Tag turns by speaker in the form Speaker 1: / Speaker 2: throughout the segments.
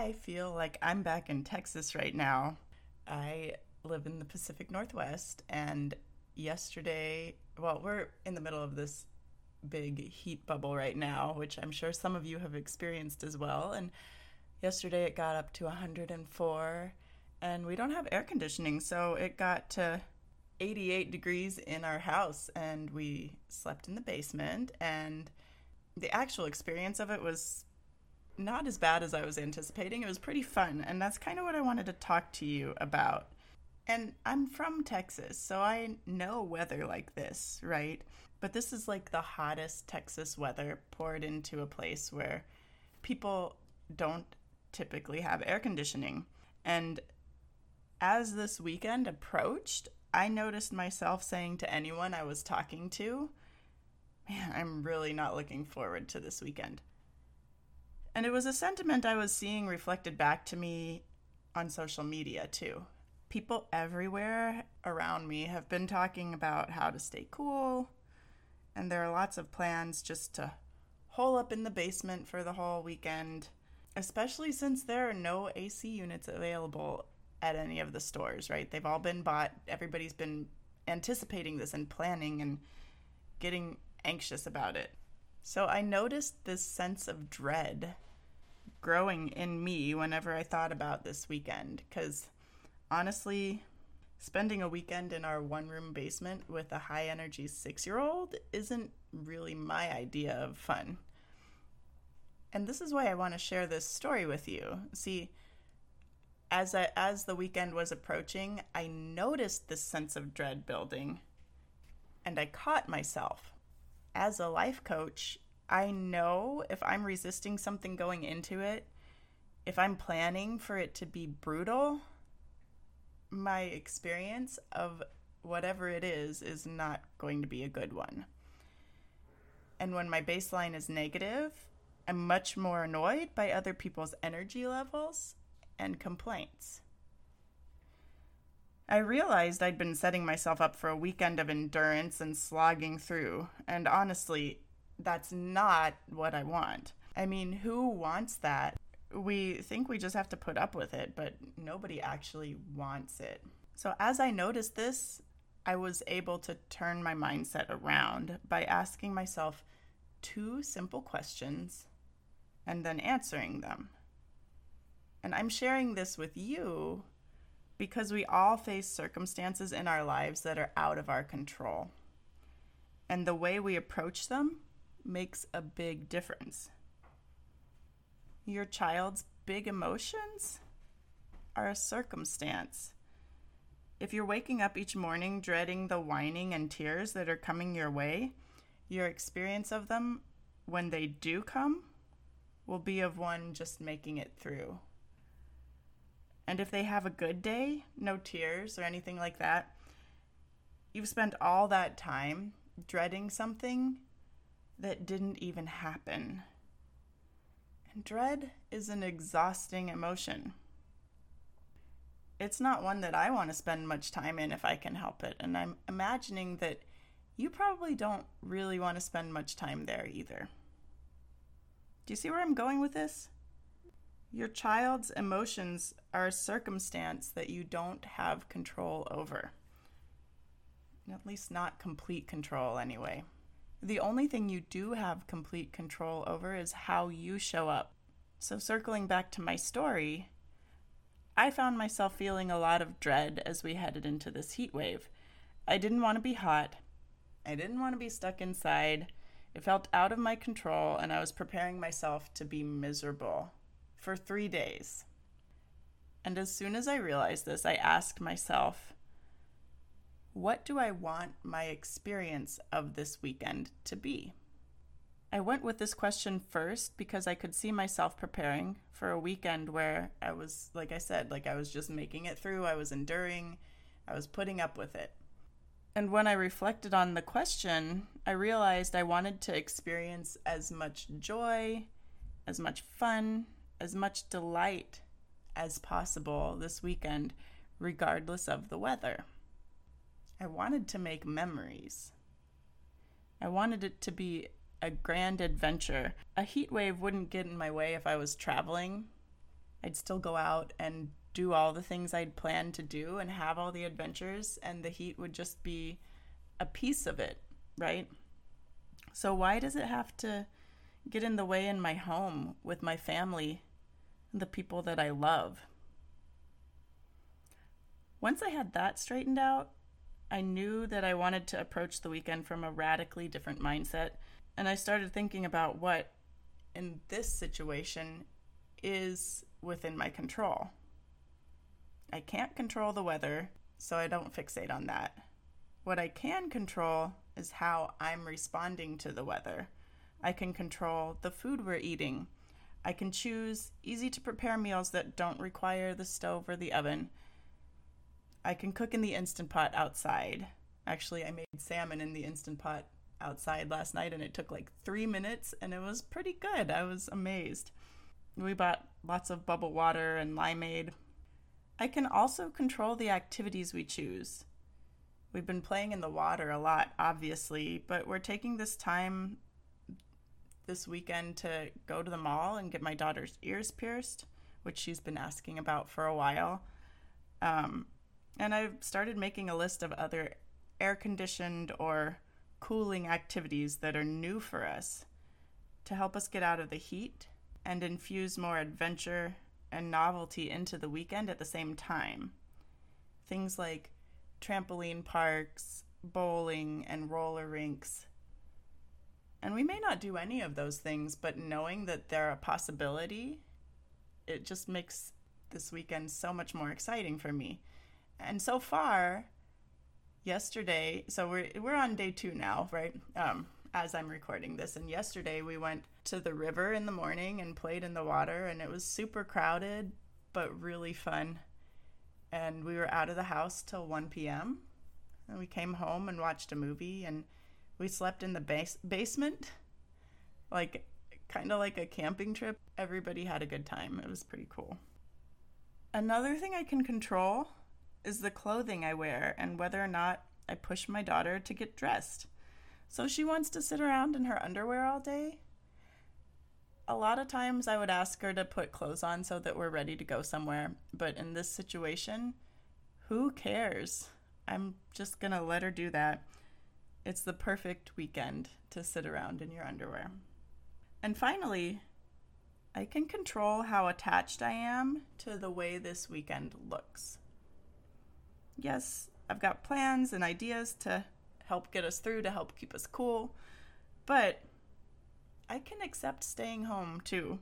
Speaker 1: I feel like I'm back in Texas right now. I live in the Pacific Northwest, and yesterday, well, we're in the middle of this big heat bubble right now, which I'm sure some of you have experienced as well. And yesterday it got up to 104, and we don't have air conditioning, so it got to 88 degrees in our house, and we slept in the basement. And the actual experience of it was not as bad as I was anticipating. It was pretty fun, and that's kind of what I wanted to talk to you about. And I'm from Texas, so I know weather like this, right? But this is like the hottest Texas weather poured into a place where people don't typically have air conditioning. And as this weekend approached, I noticed myself saying to anyone I was talking to, Man, I'm really not looking forward to this weekend. And it was a sentiment I was seeing reflected back to me on social media too. People everywhere around me have been talking about how to stay cool, and there are lots of plans just to hole up in the basement for the whole weekend, especially since there are no AC units available at any of the stores, right? They've all been bought. Everybody's been anticipating this and planning and getting anxious about it. So I noticed this sense of dread growing in me whenever I thought about this weekend. Because honestly, spending a weekend in our one room basement with a high energy six year old isn't really my idea of fun. And this is why I want to share this story with you. See, as I, as the weekend was approaching, I noticed this sense of dread building and I caught myself as a life coach, I know if I'm resisting something going into it, if I'm planning for it to be brutal, my experience of whatever it is is not going to be a good one. And when my baseline is negative, I'm much more annoyed by other people's energy levels and complaints. I realized I'd been setting myself up for a weekend of endurance and slogging through, and honestly, that's not what I want. I mean, who wants that? We think we just have to put up with it, but nobody actually wants it. So, as I noticed this, I was able to turn my mindset around by asking myself two simple questions and then answering them. And I'm sharing this with you because we all face circumstances in our lives that are out of our control. And the way we approach them makes a big difference. Your child's big emotions are a circumstance. If you're waking up each morning dreading the whining and tears that are coming your way, your experience of them when they do come will be of one just making it through. And if they have a good day, no tears or anything like that, you've spent all that time dreading something that didn't even happen. And dread is an exhausting emotion. It's not one that I want to spend much time in if I can help it. And I'm imagining that you probably don't really want to spend much time there either. Do you see where I'm going with this? Your child's emotions are a circumstance that you don't have control over. At least, not complete control, anyway. The only thing you do have complete control over is how you show up. So, circling back to my story, I found myself feeling a lot of dread as we headed into this heat wave. I didn't want to be hot. I didn't want to be stuck inside. It felt out of my control, and I was preparing myself to be miserable for three days. And as soon as I realized this, I asked myself, what do I want my experience of this weekend to be? I went with this question first because I could see myself preparing for a weekend where I was, like I said, like I was just making it through, I was enduring, I was putting up with it. And when I reflected on the question, I realized I wanted to experience as much joy, as much fun, as much delight as possible this weekend, regardless of the weather. I wanted to make memories. I wanted it to be a grand adventure. A heat wave wouldn't get in my way if I was traveling. I'd still go out and do all the things I'd planned to do and have all the adventures, and the heat would just be a piece of it, right? So, why does it have to get in the way in my home with my family the people that I love? Once I had that straightened out, I knew that I wanted to approach the weekend from a radically different mindset and I started thinking about what in this situation is within my control. I can't control the weather, so I don't fixate on that. What I can control is how I'm responding to the weather. I can control the food we're eating. I can choose easy to prepare meals that don't require the stove or the oven. I can cook in the Instant Pot outside. Actually, I made salmon in the Instant Pot outside last night and it took like three minutes and it was pretty good. I was amazed. We bought lots of bubble water and limeade. I can also control the activities we choose. We've been playing in the water a lot, obviously, but we're taking this time this weekend to go to the mall and get my daughter's ears pierced, which she's been asking about for a while. Um, and I've started making a list of other air conditioned or cooling activities that are new for us to help us get out of the heat and infuse more adventure and novelty into the weekend at the same time. Things like trampoline parks, bowling, and roller rinks. And we may not do any of those things, but knowing that they're a possibility, it just makes this weekend so much more exciting for me. And so far, yesterday, so we're we're on day two now, right? Um, as I'm recording this, and yesterday we went to the river in the morning and played in the water, and it was super crowded, but really fun. And we were out of the house till 1 p.m. And we came home and watched a movie, and we slept in the base- basement, like kind of like a camping trip. Everybody had a good time. It was pretty cool. Another thing I can control is the clothing I wear and whether or not I push my daughter to get dressed. So she wants to sit around in her underwear all day. A lot of times I would ask her to put clothes on so that we're ready to go somewhere, but in this situation, who cares? I'm just gonna let her do that. It's the perfect weekend to sit around in your underwear. And finally, I can control how attached I am to the way this weekend looks yes, I've got plans and ideas to help get us through, to help keep us cool, but I can accept staying home too,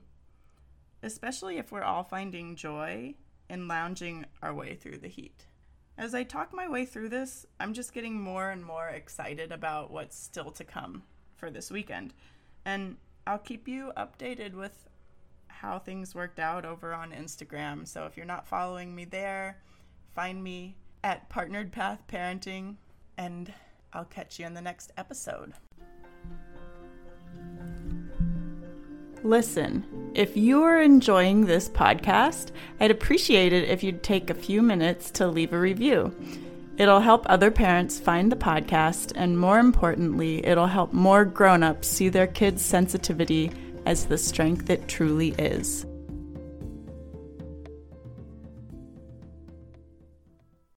Speaker 1: especially if we're all finding joy in lounging our way through the heat. As I talk my way through this, I'm just getting more and more excited about what's still to come for this weekend. And I'll keep you updated with how things worked out over on Instagram. So if you're not following me there, find me at Partnered Path Parenting, and I'll catch you in the next episode. Listen, if you are enjoying this podcast, I'd appreciate it if you'd take a few minutes to leave a review. It'll help other parents find the podcast, and more importantly, it'll help more grown ups see their kids' sensitivity as the strength it truly is.